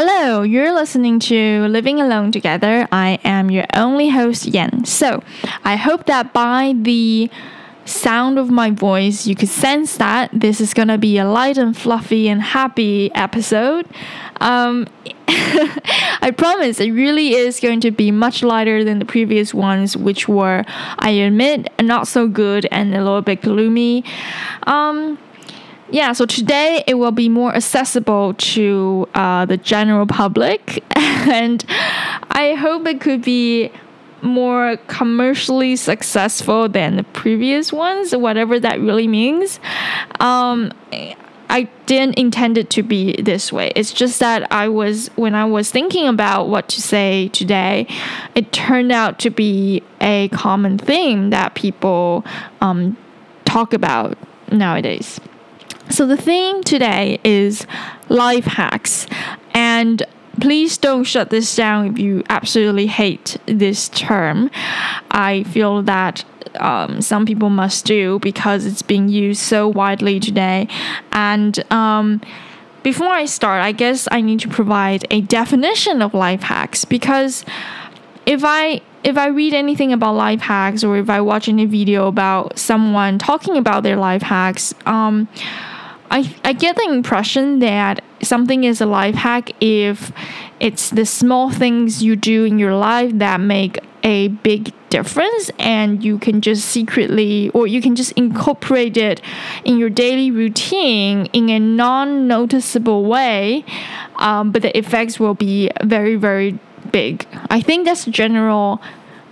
Hello, you're listening to Living Alone Together. I am your only host, Yen. So, I hope that by the sound of my voice, you could sense that this is gonna be a light and fluffy and happy episode. Um, I promise it really is going to be much lighter than the previous ones, which were, I admit, not so good and a little bit gloomy. Um, yeah, so today it will be more accessible to uh, the general public, and I hope it could be more commercially successful than the previous ones, whatever that really means. Um, I didn't intend it to be this way. It's just that I was, when I was thinking about what to say today, it turned out to be a common theme that people um, talk about nowadays. So the theme today is life hacks. And please don't shut this down if you absolutely hate this term. I feel that um, some people must do because it's being used so widely today. And um, before I start, I guess I need to provide a definition of life hacks because if I if I read anything about life hacks or if I watch any video about someone talking about their life hacks, um, I, I get the impression that something is a life hack if it's the small things you do in your life that make a big difference and you can just secretly or you can just incorporate it in your daily routine in a non-noticeable way um, but the effects will be very very big. I think that's general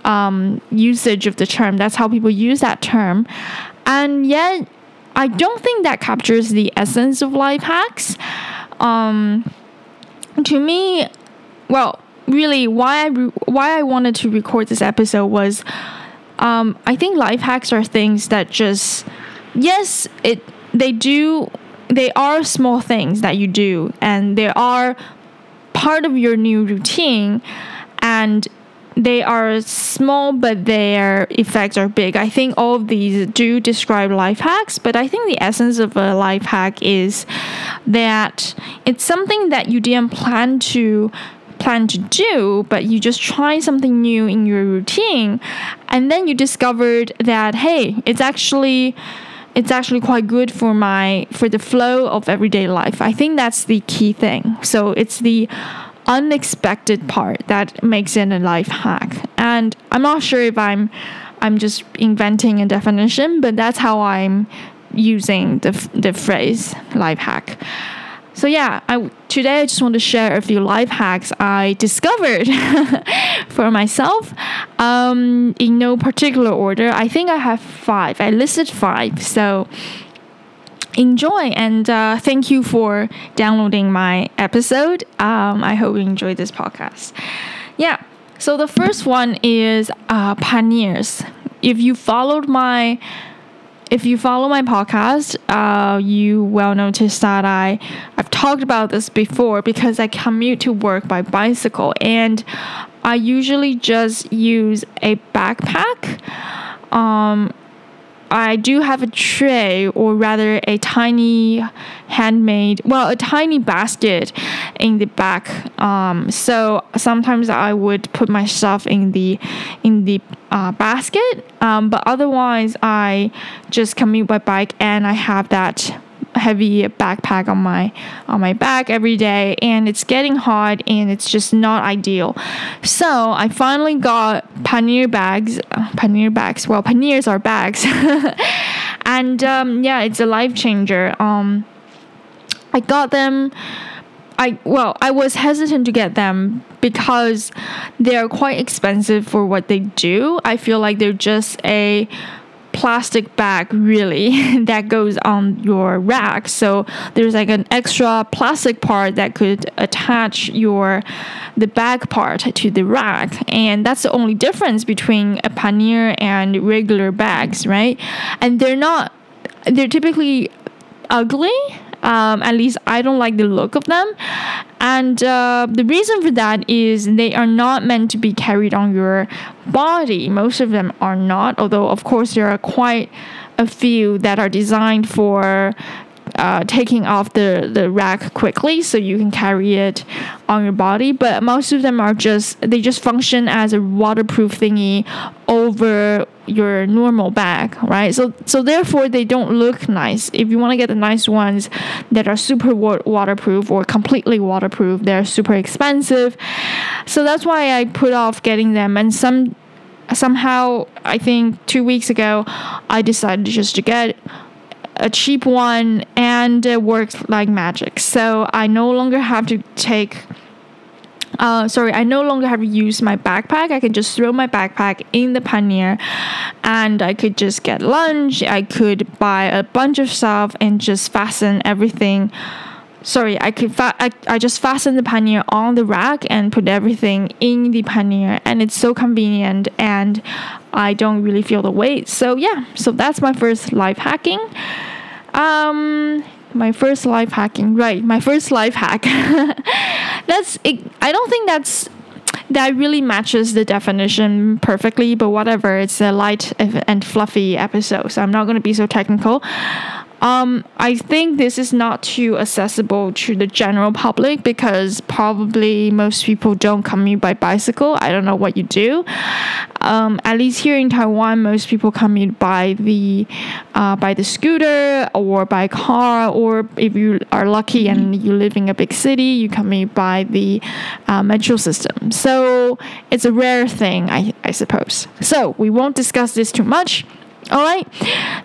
um, usage of the term. That's how people use that term. And yet I don't think that captures the essence of life hacks. Um, to me, well, really, why I re- why I wanted to record this episode was, um, I think life hacks are things that just, yes, it they do, they are small things that you do, and they are part of your new routine, and they are small, but their effects are big. I think all of these do describe life hacks, but I think the essence of a life hack is that it's something that you didn't plan to plan to do, but you just try something new in your routine, and then you discovered that hey, it's actually it's actually quite good for my for the flow of everyday life. I think that's the key thing. So it's the unexpected part that makes it a life hack. And I'm not sure if I'm I'm just inventing a definition, but that's how I'm using the the phrase life hack. So yeah, I, today I just want to share a few life hacks I discovered for myself. Um, in no particular order, I think I have five. I listed five. So enjoy and uh, thank you for downloading my episode. Um, I hope you enjoyed this podcast. Yeah, so the first one is uh. If you followed my if you follow my podcast, uh, you will notice that I I've talked about this before because I commute to work by bicycle and I usually just use a backpack. Um, I do have a tray, or rather a tiny handmade, well, a tiny basket in the back. Um, so sometimes I would put my stuff in the in the uh, basket, um, but otherwise I just commute by bike and I have that heavy backpack on my on my back every day and it's getting hot and it's just not ideal. So i finally got pannier bags uh, pannier bags well panniers are bags. And um, yeah it's a life changer. Um, i got them I well, I was hesitant to get them because they're quite expensive for what they do. I feel like they're just a plastic bag really that goes on your rack. So there's like an extra plastic part that could attach your the bag part to the rack. And that's the only difference between a pannier and regular bags right? And they're not they're typically ugly um, at least I don't like the look of them. And uh, the reason for that is they are not meant to be carried on your body. Most of them are not, although, of course, there are quite a few that are designed for uh, taking off the, the rack quickly so you can carry it on your body. But most of them are just, they just function as a waterproof thingy over your normal bag, right? So, so therefore they don't look nice. If you want to get the nice ones that are super wa- waterproof or completely waterproof, they're super expensive. So that's why I put off getting them. And some, somehow, I think two weeks ago, I decided just to get a cheap one and it works like magic. So I no longer have to take uh, sorry, I no longer have to use my backpack. I can just throw my backpack in the pannier and I could just get lunch. I could buy a bunch of stuff and just fasten everything. Sorry, I could fa- I, I just fasten the pannier on the rack and put everything in the pannier and it's so convenient and I don't really feel the weight. So yeah, so that's my first life hacking. Um my first life hacking right my first life hack that's it, i don't think that's that really matches the definition perfectly but whatever it's a light and fluffy episode so i'm not going to be so technical um, I think this is not too accessible to the general public because probably most people don't commute by bicycle. I don't know what you do. Um, at least here in Taiwan, most people commute by the uh, by the scooter or by car, or if you are lucky and you live in a big city, you commute by the uh, metro system. So it's a rare thing, I, I suppose. So we won't discuss this too much. All right.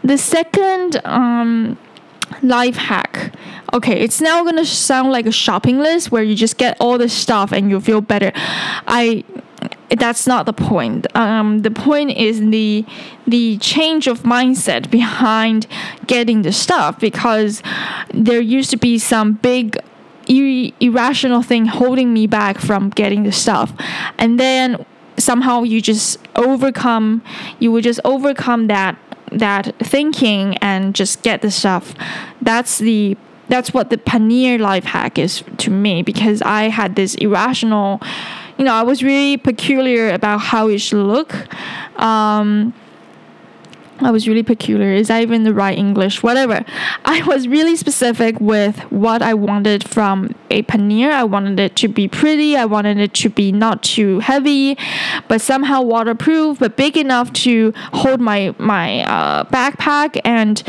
The second um, life hack. Okay, it's now gonna sound like a shopping list where you just get all the stuff and you feel better. I that's not the point. Um, the point is the the change of mindset behind getting the stuff because there used to be some big ir- irrational thing holding me back from getting the stuff, and then somehow you just overcome you would just overcome that that thinking and just get the stuff. That's the that's what the pannier life hack is to me because i had this irrational you know i was really peculiar about how it should look. Um, I was really peculiar. Is that even the right English? Whatever. I was really specific with what I wanted from a pannier. I wanted it to be pretty. I wanted it to be not too heavy, but somehow waterproof, but big enough to hold my my uh, backpack and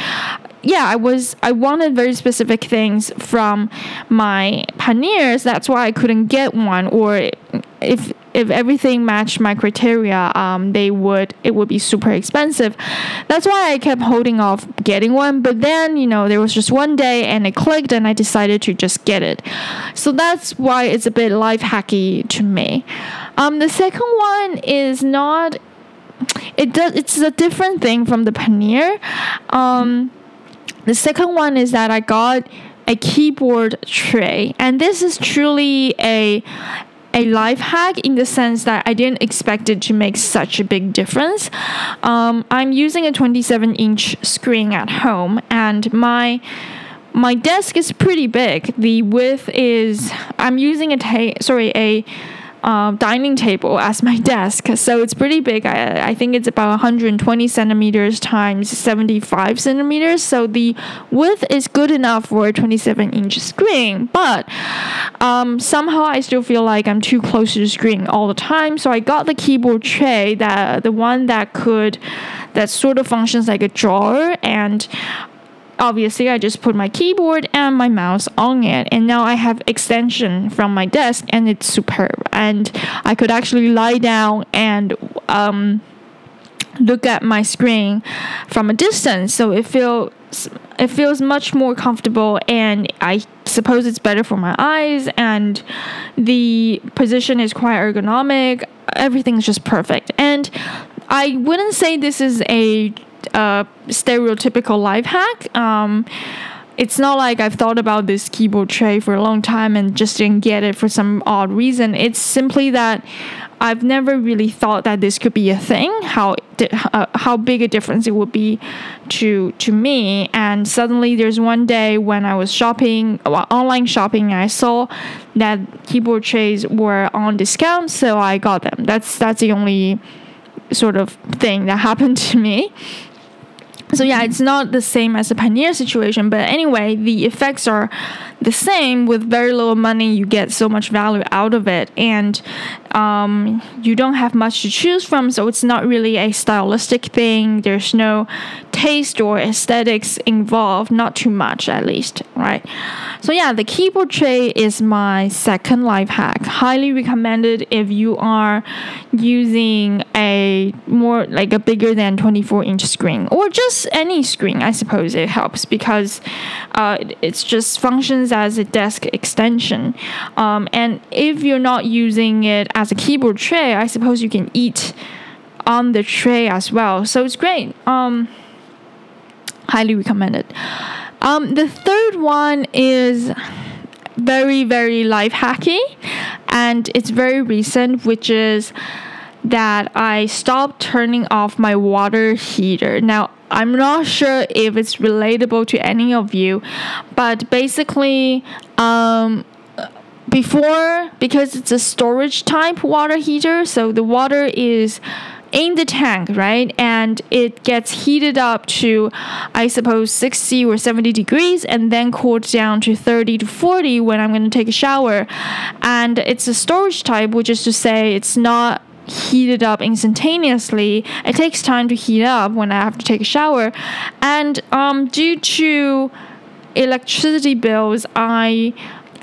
yeah, I was I wanted very specific things from my panniers. That's why I couldn't get one. Or if if everything matched my criteria, um, they would it would be super expensive. That's why I kept holding off getting one. But then you know there was just one day and it clicked and I decided to just get it. So that's why it's a bit life hacky to me. Um, the second one is not. It does. It's a different thing from the pannier. Um, the second one is that I got a keyboard tray, and this is truly a a life hack in the sense that I didn't expect it to make such a big difference. Um, I'm using a 27 inch screen at home, and my my desk is pretty big. The width is I'm using a ta- sorry a uh, dining table as my desk. So it's pretty big. I, I think it's about 120 centimeters times 75 centimeters. So the width is good enough for a 27 inch screen. But um, somehow I still feel like I'm too close to the screen all the time. So I got the keyboard tray, that the one that could that sort of functions like a drawer and obviously I just put my keyboard and my mouse on it. And now I have extension from my desk and it's superb. And I could actually lie down and um, look at my screen from a distance. So it feels it feels much more comfortable and I suppose it's better for my eyes and the position is quite ergonomic. Everything's just perfect. And I wouldn't say this is a a stereotypical life hack. Um, it's not like I've thought about this keyboard tray for a long time and just didn't get it for some odd reason. It's simply that I've never really thought that this could be a thing. How uh, how big a difference it would be to to me. And suddenly there's one day when I was shopping, well, online shopping, I saw that keyboard trays were on discount, so I got them. That's that's the only sort of thing that happened to me. So yeah, it's not the same as a pannier situation, but anyway, the effects are the same. With very little money, you get so much value out of it, and um, you don't have much to choose from. So it's not really a stylistic thing. There's no taste or aesthetics involved, not too much at least, right? So yeah, the keyboard tray is my second life hack. Highly recommended if you are using a more like a bigger than 24 inch screen or just any screen. I suppose it helps because uh, it's just functions as a desk extension. Um, and if you're not using it as a keyboard tray, I suppose you can eat on the tray as well. So it's great. Um, highly recommended. Um, the third one is very, very life hacky, and it's very recent, which is that I stopped turning off my water heater. Now, I'm not sure if it's relatable to any of you, but basically, um, before because it's a storage type water heater, so the water is in the tank, right? And it gets heated up to, I suppose, 60 or 70 degrees and then cooled down to 30 to 40 when I'm going to take a shower. And it's a storage type, which is to say it's not heated up instantaneously. It takes time to heat up when I have to take a shower. And um, due to electricity bills, I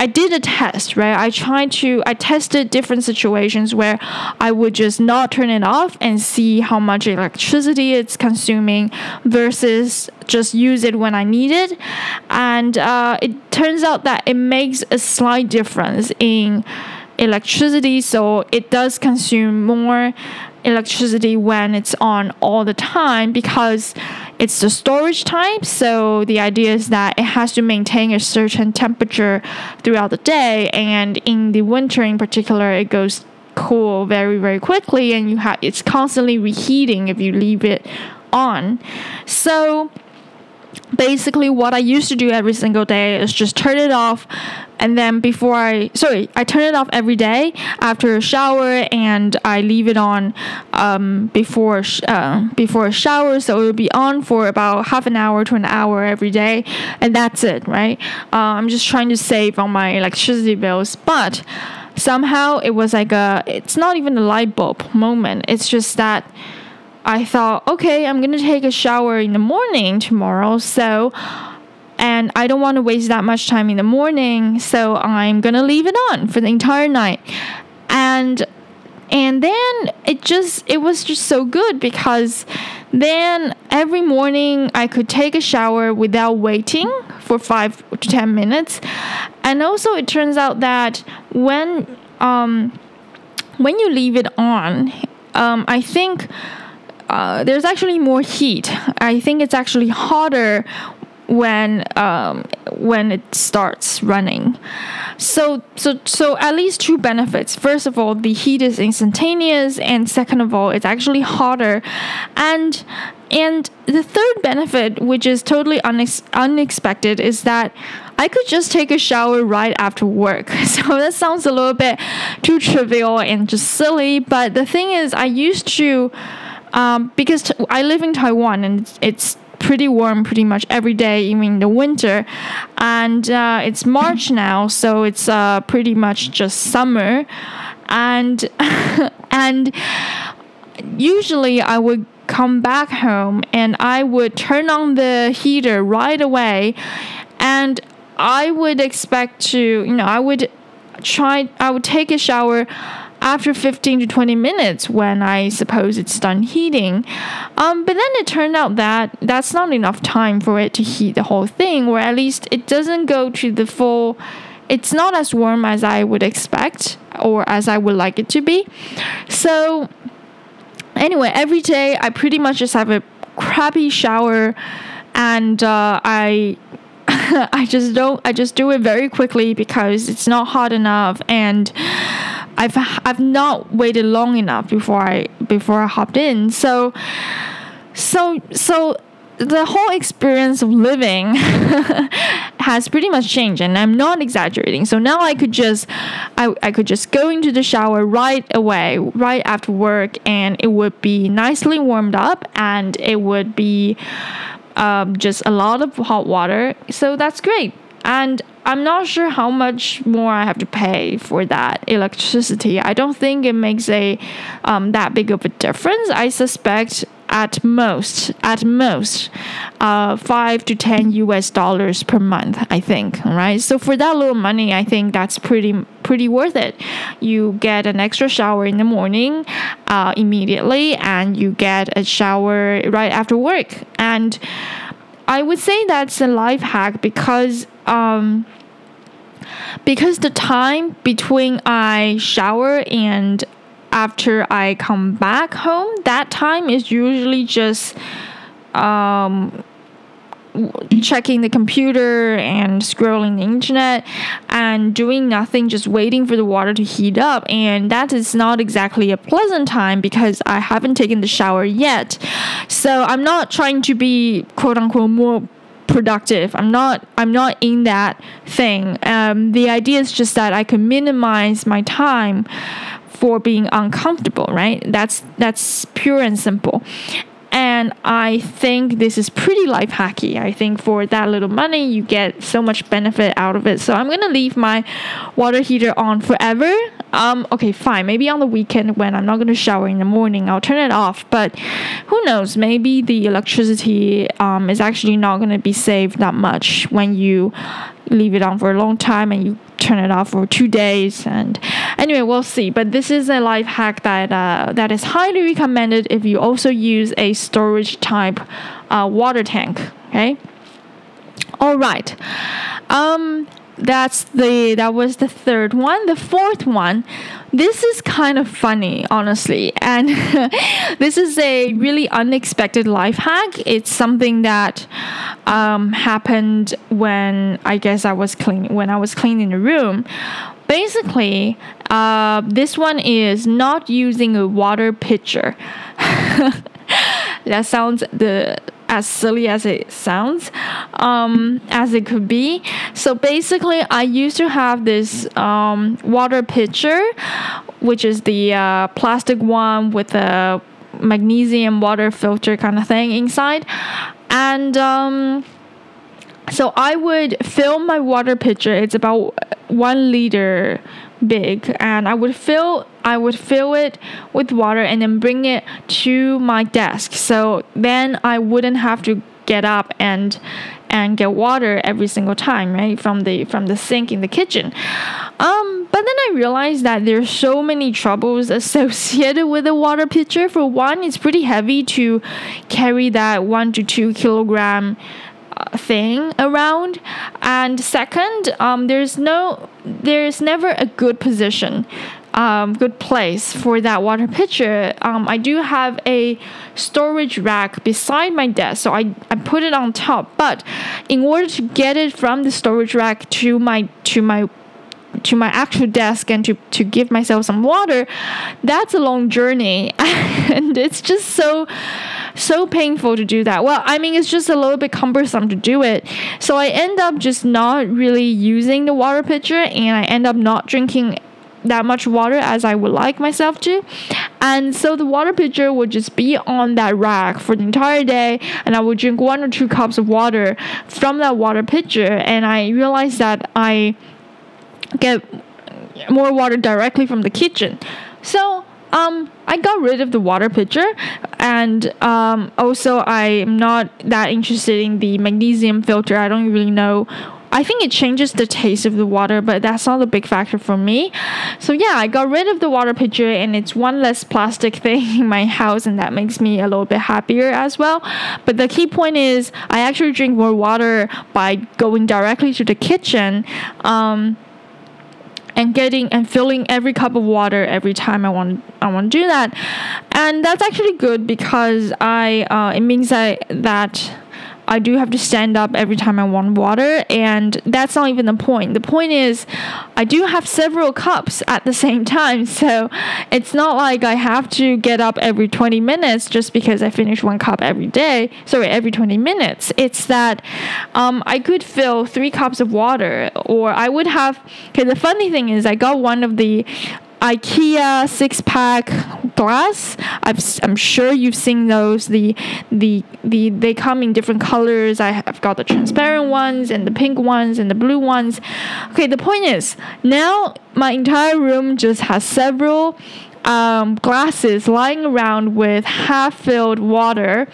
I did a test, right? I tried to, I tested different situations where I would just not turn it off and see how much electricity it's consuming versus just use it when I need it. And uh, it turns out that it makes a slight difference in electricity, so it does consume more electricity when it's on all the time because it's the storage type. So the idea is that it has to maintain a certain temperature throughout the day, and in the winter in particular, it goes cool very very quickly, and you have it's constantly reheating if you leave it on. So basically what I used to do every single day is just turn it off and then before I sorry I turn it off every day after a shower and I leave it on um, before uh, before a shower so it will be on for about half an hour to an hour every day and that's it right? Uh, I'm just trying to save on my electricity bills but somehow it was like a it's not even a light bulb moment it's just that I thought, okay, I'm gonna take a shower in the morning tomorrow, so and I don't want to waste that much time in the morning, so I'm gonna leave it on for the entire night. And and then it just it was just so good because then every morning I could take a shower without waiting for five to ten minutes. And also it turns out that when um when you leave it on, um, I think uh, there's actually more heat. I think it's actually hotter when um, when it starts running. So so so at least two benefits. First of all, the heat is instantaneous, and second of all, it's actually hotter, and and the third benefit, which is totally unex- unexpected, is that I could just take a shower right after work. So that sounds a little bit too trivial and just silly, but the thing is, I used to um, because t- I live in Taiwan and it's, pretty warm pretty much every day, even in the winter. And uh, it's March now, so it's uh, pretty much just summer. And and usually I would come back home and I would turn on the heater right away, and I would expect to, you know, I would try, I would take a shower after 15 to 20 minutes when I suppose it's done heating. Um, but then it turned out that that's not enough time for it to heat the whole thing, or at least it doesn't go to the full. It's not as warm as I would expect or as I would like it to be. So, anyway, every day I pretty much just have a crappy shower and uh, I I just don't I just do it very quickly because it's not hot enough and I've I've not waited long enough before I before I hopped in. So so so the whole experience of living has pretty much changed and I'm not exaggerating. So now I could just I, I could just go into the shower right away, right after work and it would be nicely warmed up and it would be um, just a lot of hot water. So that's great. And I'm not sure how much more I have to pay for that electricity. I don't think it makes a um, that big of a difference. I suspect at most, at most, uh, five to ten U.S. dollars per month. I think. Right. So for that little money, I think that's pretty pretty worth it. You get an extra shower in the morning, uh, immediately, and you get a shower right after work. And I would say that's a life hack because um, because the time between I shower and after I come back home, that time is usually just um, checking the computer and scrolling the internet and doing nothing, just waiting for the water to heat up. And that is not exactly a pleasant time because I haven't taken the shower yet. So I'm not trying to be quote unquote more productive. I'm not I'm not in that thing. Um, the idea is just that I can minimize my time for being uncomfortable, right? That's that's pure and simple. And I think this is pretty life hacky. I think for that little money, you get so much benefit out of it. So I'm gonna leave my water heater on forever. Um, okay, fine. Maybe on the weekend when I'm not gonna shower in the morning, I'll turn it off. But who knows? Maybe the electricity um, is actually not gonna be saved that much when you leave it on for a long time and you turn it off for two days and anyway we'll see. But this is a life hack that uh, that is highly recommended if you also use a storage type uh, water tank okay? All right. Um that's the that was the third one. The fourth one this is kind of funny honestly. And this is a really unexpected life hack. It's something that um, happened when i guess i was cleaning when i was cleaning the room. Basically uh, this one is not using a water pitcher. That sounds the as silly as it sounds, um, as it could be. So basically, I used to have this um, water pitcher, which is the uh, plastic one with a magnesium water filter kind of thing inside, and. Um, so I would fill my water pitcher. It's about one liter big and I would fill I would fill it with water and then bring it to my desk. So then I wouldn't have to get up and and get water every single time, right? From the from the sink in the kitchen. Um, but then I realized that there's so many troubles associated with a water pitcher. For one, it's pretty heavy to carry that one to two kilogram thing around and second um, there's no there's never a good position um, good place for that water pitcher um, i do have a storage rack beside my desk so I, I put it on top but in order to get it from the storage rack to my to my to my actual desk and to, to give myself some water that's a long journey and it's just so so painful to do that. Well, I mean, it's just a little bit cumbersome to do it. So I end up just not really using the water pitcher and I end up not drinking that much water as I would like myself to. And so the water pitcher would just be on that rack for the entire day and I would drink one or two cups of water from that water pitcher and I realized that I get more water directly from the kitchen. So um, I got rid of the water pitcher, and um, also I'm not that interested in the magnesium filter. I don't really know. I think it changes the taste of the water, but that's not a big factor for me. So yeah, I got rid of the water pitcher, and it's one less plastic thing in my house, and that makes me a little bit happier as well. But the key point is, I actually drink more water by going directly to the kitchen. Um, and getting and filling every cup of water every time I want I want to do that, and that's actually good because I uh, it means that that I do have to stand up every time I want water, and that's not even the point. The point is, I do have several cups at the same time, so it's not like I have to get up every 20 minutes just because I finish one cup every day. Sorry, every 20 minutes. It's that um, I could fill three cups of water, or I would have. Okay, the funny thing is, I got one of the IKEA six pack glass. i am sure you've seen those. The the the they come in different colors. I have got the transparent ones and the pink ones and the blue ones. Okay, the point is now my entire room just has several um, glasses lying around with half filled water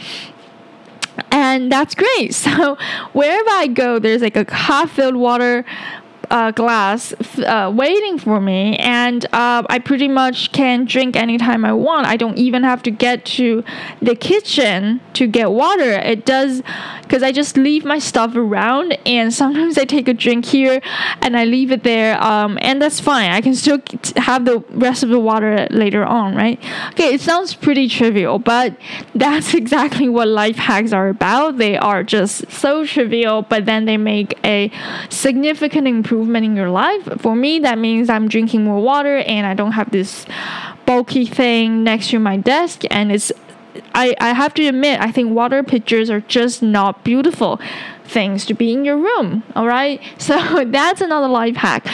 and that's great. So wherever I go, there's like a half filled water uh, glass uh, waiting for me, and uh, I pretty much can drink anytime I want. I don't even have to get to the kitchen to get water. It does because I just leave my stuff around, and sometimes I take a drink here and I leave it there, um, and that's fine. I can still have the rest of the water later on, right? Okay, it sounds pretty trivial, but that's exactly what life hacks are about. They are just so trivial, but then they make a significant improvement improvement in your life. For me, that means I'm drinking more water and I don't have this bulky thing next to my desk. And it's, I, I have to admit, I think water pitchers are just not beautiful things to be in your room. All right, so that's another life hack.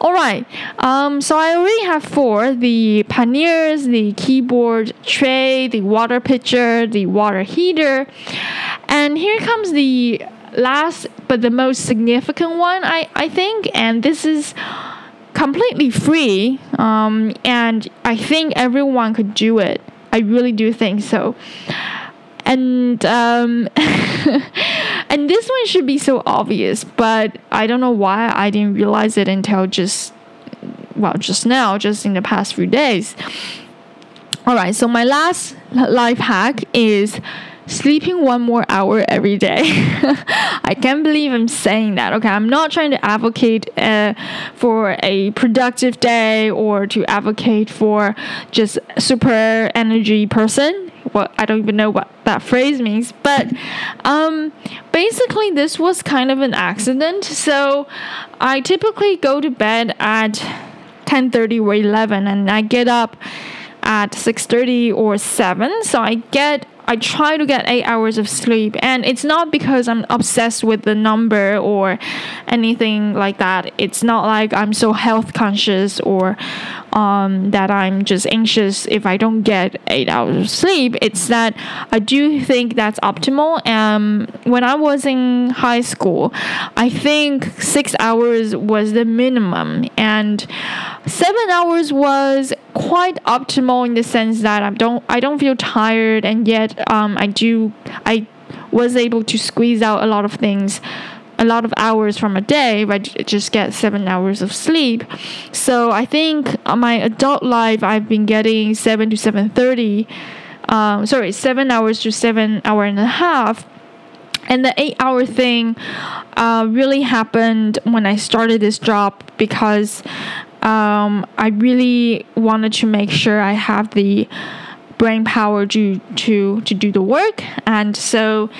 All right, um, so I already have four: the panniers, the keyboard tray, the water pitcher, the water heater, and here comes the last but the most significant one, I, I think, and this is completely free. Um, and I think everyone could do it. I really do think so. And um, and this one should be so obvious, but I don't know why I didn't realize it until just well, just now, just in the past few days. All right, so my last life hack is sleeping one more hour every day. I can't believe I'm saying that. Okay, I'm not trying to advocate uh, for a productive day or to advocate for just super energy person. What I don't even know what that phrase means, but um, basically this was kind of an accident. So I typically go to bed at 10:30 or 11, and I get up at 6:30 or 7 so I get I try to get eight hours of sleep, and it's not because I'm obsessed with the number or anything like that. It's not like I'm so health conscious or um, that I'm just anxious if I don't get eight hours of sleep. It's that I do think that's optimal. And when I was in high school, I think six hours was the minimum, and seven hours was quite optimal in the sense that I don't I don't feel tired and yet um, I do I was able to squeeze out a lot of things a lot of hours from a day but just get seven hours of sleep. So I think my adult life I've been getting seven to seven thirty um, sorry seven hours to seven hour and a half. And the eight hour thing uh, really happened when I started this job because um, I really wanted to make sure I have the brain power to to to do the work, and so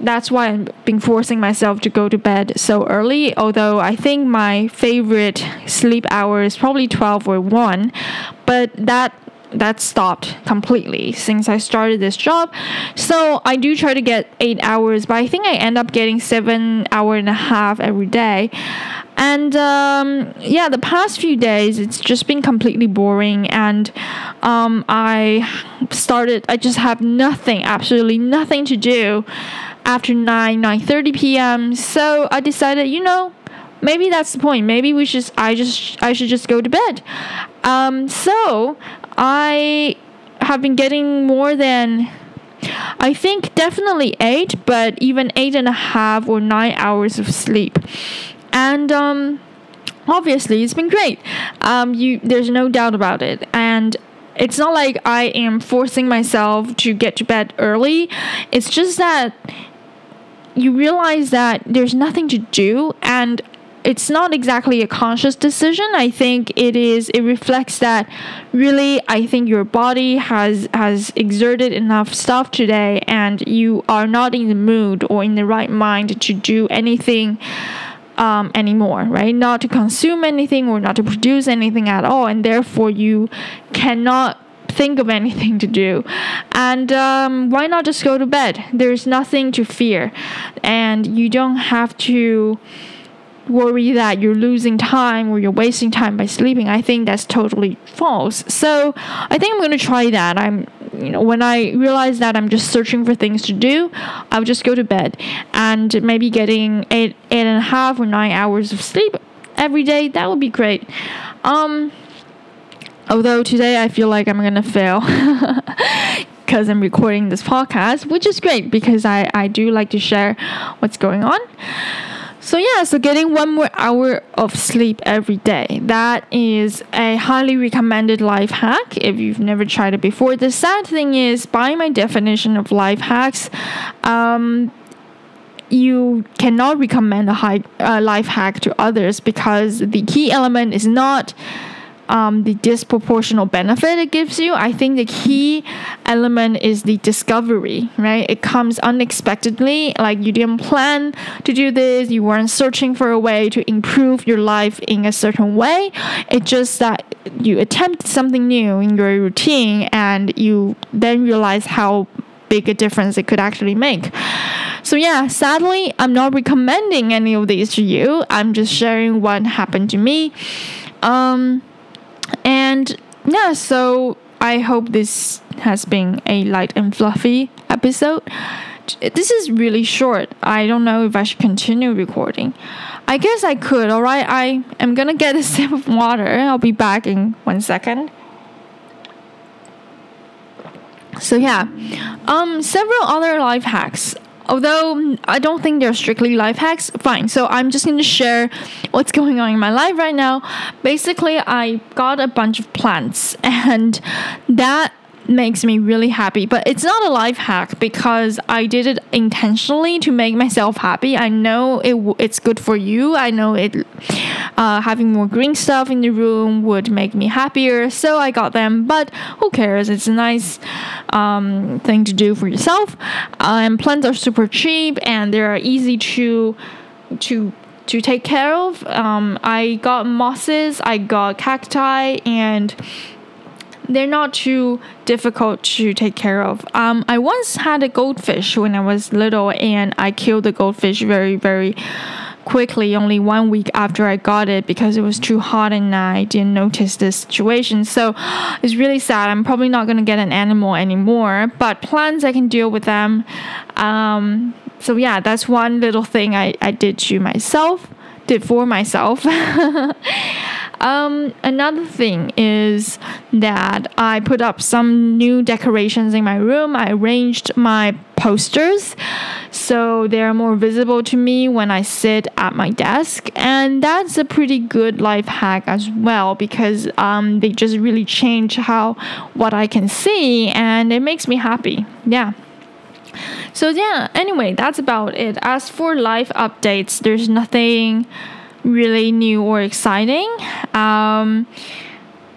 that's why I've been forcing myself to go to bed so early. Although I think my favorite sleep hour is probably twelve or one, but that that stopped completely since I started this job. So I do try to get eight hours, but I think I end up getting seven hour and a half every day. And um, yeah, the past few days it's just been completely boring, and um, I started. I just have nothing, absolutely nothing to do after nine nine thirty p.m. So I decided, you know, maybe that's the point. Maybe we should. I just. I should just go to bed. Um, so I have been getting more than I think definitely eight, but even eight and a half or nine hours of sleep and um, obviously it's been great. Um, you there's no doubt about it, and it's not like I am forcing myself to get to bed early. It's just that you realize that there's nothing to do and it's not exactly a conscious decision i think it is it reflects that really i think your body has has exerted enough stuff today and you are not in the mood or in the right mind to do anything um, anymore, right? Not to consume anything or not to produce anything at all, and therefore you cannot think of anything to do. And um, why not just go to bed? There's nothing to fear, and you don't have to worry that you're losing time or you're wasting time by sleeping. I think that's totally false. So I think I'm gonna try that. I'm you know when I realize that I'm just searching for things to do, I'll just go to bed and maybe getting eight eight and a half or nine hours of sleep every day. That would be great. Um although today I feel like I'm gonna fail. because I'm recording this podcast, which is great because I, I do like to share what's going on. So yeah, so getting one more hour of sleep every day. That is a highly recommended life hack if you've never tried it before. The sad thing is, by my definition of life hacks, um, you cannot recommend a high uh, life hack to others because the key element is not um, the disproportional benefit it gives you, I think the key element is the discovery, right? It comes unexpectedly, like you didn't plan to do this, you weren't searching for a way to improve your life in a certain way. It's just that you attempt something new in your routine and you then realize how big a difference it could actually make. So, yeah, sadly, I'm not recommending any of these to you. I'm just sharing what happened to me. Um, and yeah, so I hope this has been a light and fluffy episode. This is really short. I don't know if I should continue recording. I guess I could, alright? I am gonna get a sip of water. I'll be back in one second. So yeah, um, several other life hacks although I don't think they're strictly life hacks, fine. So I'm just going to share what's going on in my life right now. Basically, I got a bunch of plants, and that makes me really happy. But it's not a life hack because I did it intentionally to make myself happy. I know it it's good for you. I know it uh, having more green stuff in the room would make me happier. So I got them. But who cares? It's a nice um, thing to do for yourself. Um, plants are super cheap and they are easy to to to take care of. Um, I got mosses, I got cacti, and they're not too difficult to take care of. Um, I once had a goldfish when I was little, and I killed the goldfish very, very quickly, only one week after I got it because it was too hot and I didn't notice the situation. So it's really sad. I'm probably not going to get an animal anymore, but plants, I can deal with them. Um, so yeah, that's one little thing I, I did to myself, did for myself. Um, another thing is that I put up some new decorations in my room. I arranged my posters so they're more visible to me when I sit at my desk, and that's a pretty good life hack as well because um, they just really change how what I can see, and it makes me happy. Yeah. So yeah, anyway, that's about it. As for life updates, there's nothing really new or exciting. Um,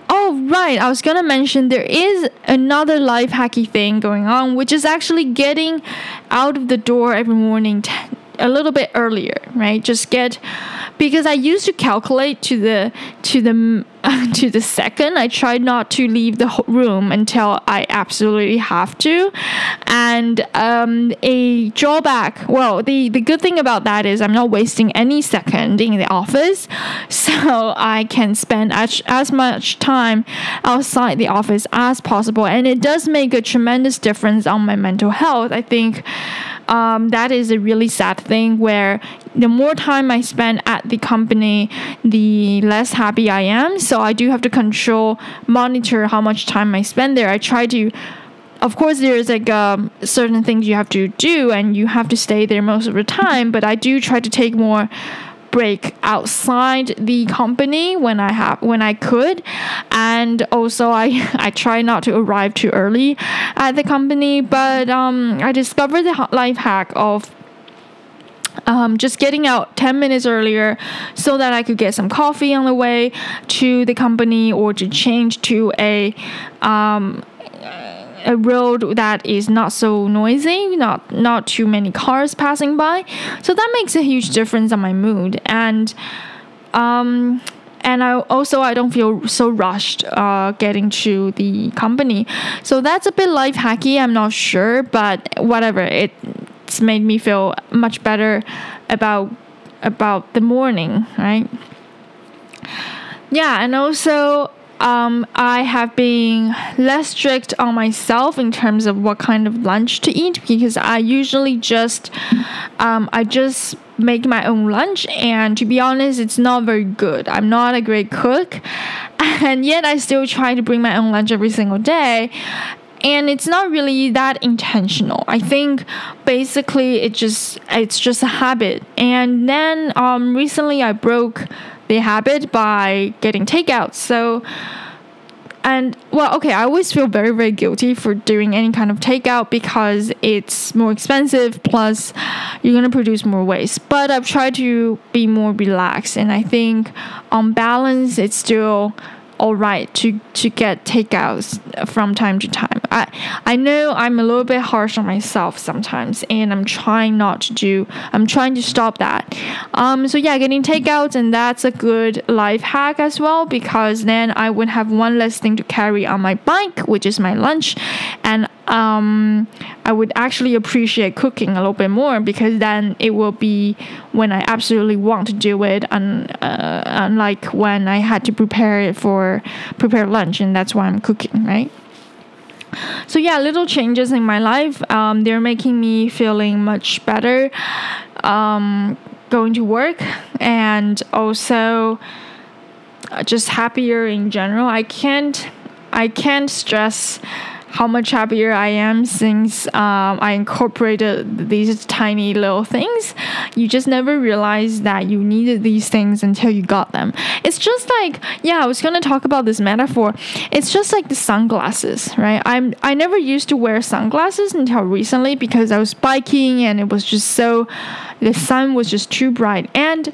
oh, right. I was going to mention there is another life hacky thing going on, which is actually getting out of the door every morning t- a little bit earlier, right? Just get because I used to calculate to the to the to the second. I tried not to leave the room until I absolutely have to. And um, a drawback, well, the the good thing about that is I'm not wasting any second in the office, so I can spend as, as much time outside the office as possible, and it does make a tremendous difference on my mental health. I think um, that is a really sad thing where the more time I spend at the company, the less happy I am. So I do have to control, monitor how much time I spend there. I try to of course there's like um, certain things you have to do and you have to stay there most of the time but i do try to take more break outside the company when I have when I could, and also I I try not to arrive too early at the company. But um, I discovered the life hack of um, just getting out 10 minutes earlier so that I could get some coffee on the way to the company or to change to a um, a road that is not so noisy, not not too many cars passing by. So that makes a huge difference on my mood and um and I also I don't feel so rushed uh, getting to the company. So that's a bit life hacky. I'm not sure, but whatever. It's made me feel much better about about the morning, right? Yeah, and also um, I have been less strict on myself in terms of what kind of lunch to eat because I usually just um, I just make my own lunch and to be honest it's not very good. I'm not a great cook and yet i still try to bring my own lunch every single day and it's not really that intentional. I think basically it just it's just a habit. And then um, recently i broke the habit by getting takeout so and well, okay, I always feel very, very guilty for doing any kind of takeout because it's more expensive, plus, you're gonna produce more waste. But I've tried to be more relaxed, and I think on balance, it's still all right to to get takeouts from time to time. I I know I'm a little bit harsh on myself sometimes, and I'm trying not to do. I'm trying to stop that. Um, so yeah, getting takeouts, and that's a good life hack as well because then I would have one less thing to carry on my bike, which is my lunch, and um, I would actually appreciate cooking a little bit more because then it will be when I absolutely want to do it, and uh, unlike when I had to prepare it for prepare lunch, and that's why I'm cooking, right? So yeah, little changes in my life. Um, they're making me feeling much better. Um, going to work and also uh, just happier in general. I can't I can't stress how much happier I am since um, I incorporated these tiny little things. You just never realize that you needed these things until you got them. It's just like, yeah, I was gonna talk about this metaphor. It's just like the sunglasses, right? I'm I never used to wear sunglasses until recently because I was biking and it was just so the sun was just too bright. And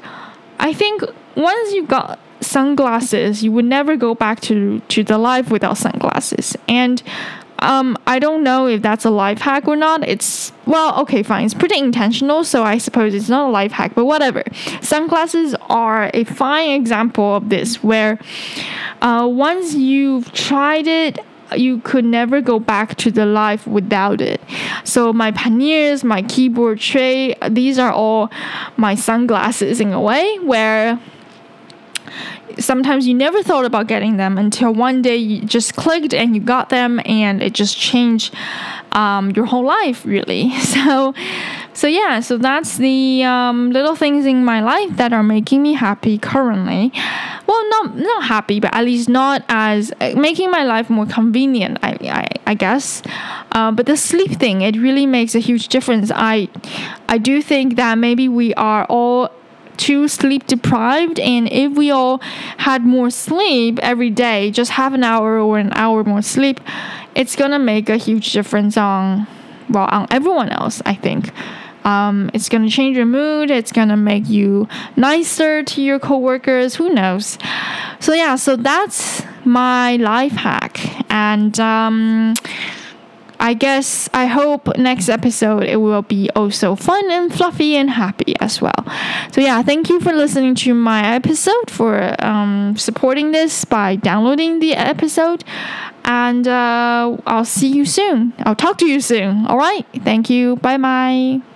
I think once you got sunglasses, you would never go back to to the life without sunglasses. And um, I don't know if that's a life hack or not. It's well, okay, fine. It's pretty intentional, so I suppose it's not a life hack, but whatever. Sunglasses are a fine example of this, where uh, once you've tried it, you could never go back to the life without it. So my panniers, my keyboard tray, these are all my sunglasses in a way where sometimes you never thought about getting them until one day you just clicked and you got them and it just changed um, your whole life really. So so yeah so that's the um, little things in my life that are making me happy currently. Well not not happy but at least not as uh, making my life more convenient i i, I guess. Uh, but the sleep thing it really makes a huge difference. I i do think that maybe we are all too sleep deprived and if we all had more sleep every day just half an hour or an hour more sleep it's gonna make a huge difference on well on everyone else i think. Um, it's gonna change your mood it's gonna make you nicer to your coworkers who knows? So yeah so that's my life hack and um, I guess I hope next episode it will be also fun and fluffy and happy as well. So yeah, thank you for listening to my episode for um, supporting this by downloading the episode, and uh, I'll see you soon. I'll talk to you soon. All right, thank you. Bye bye.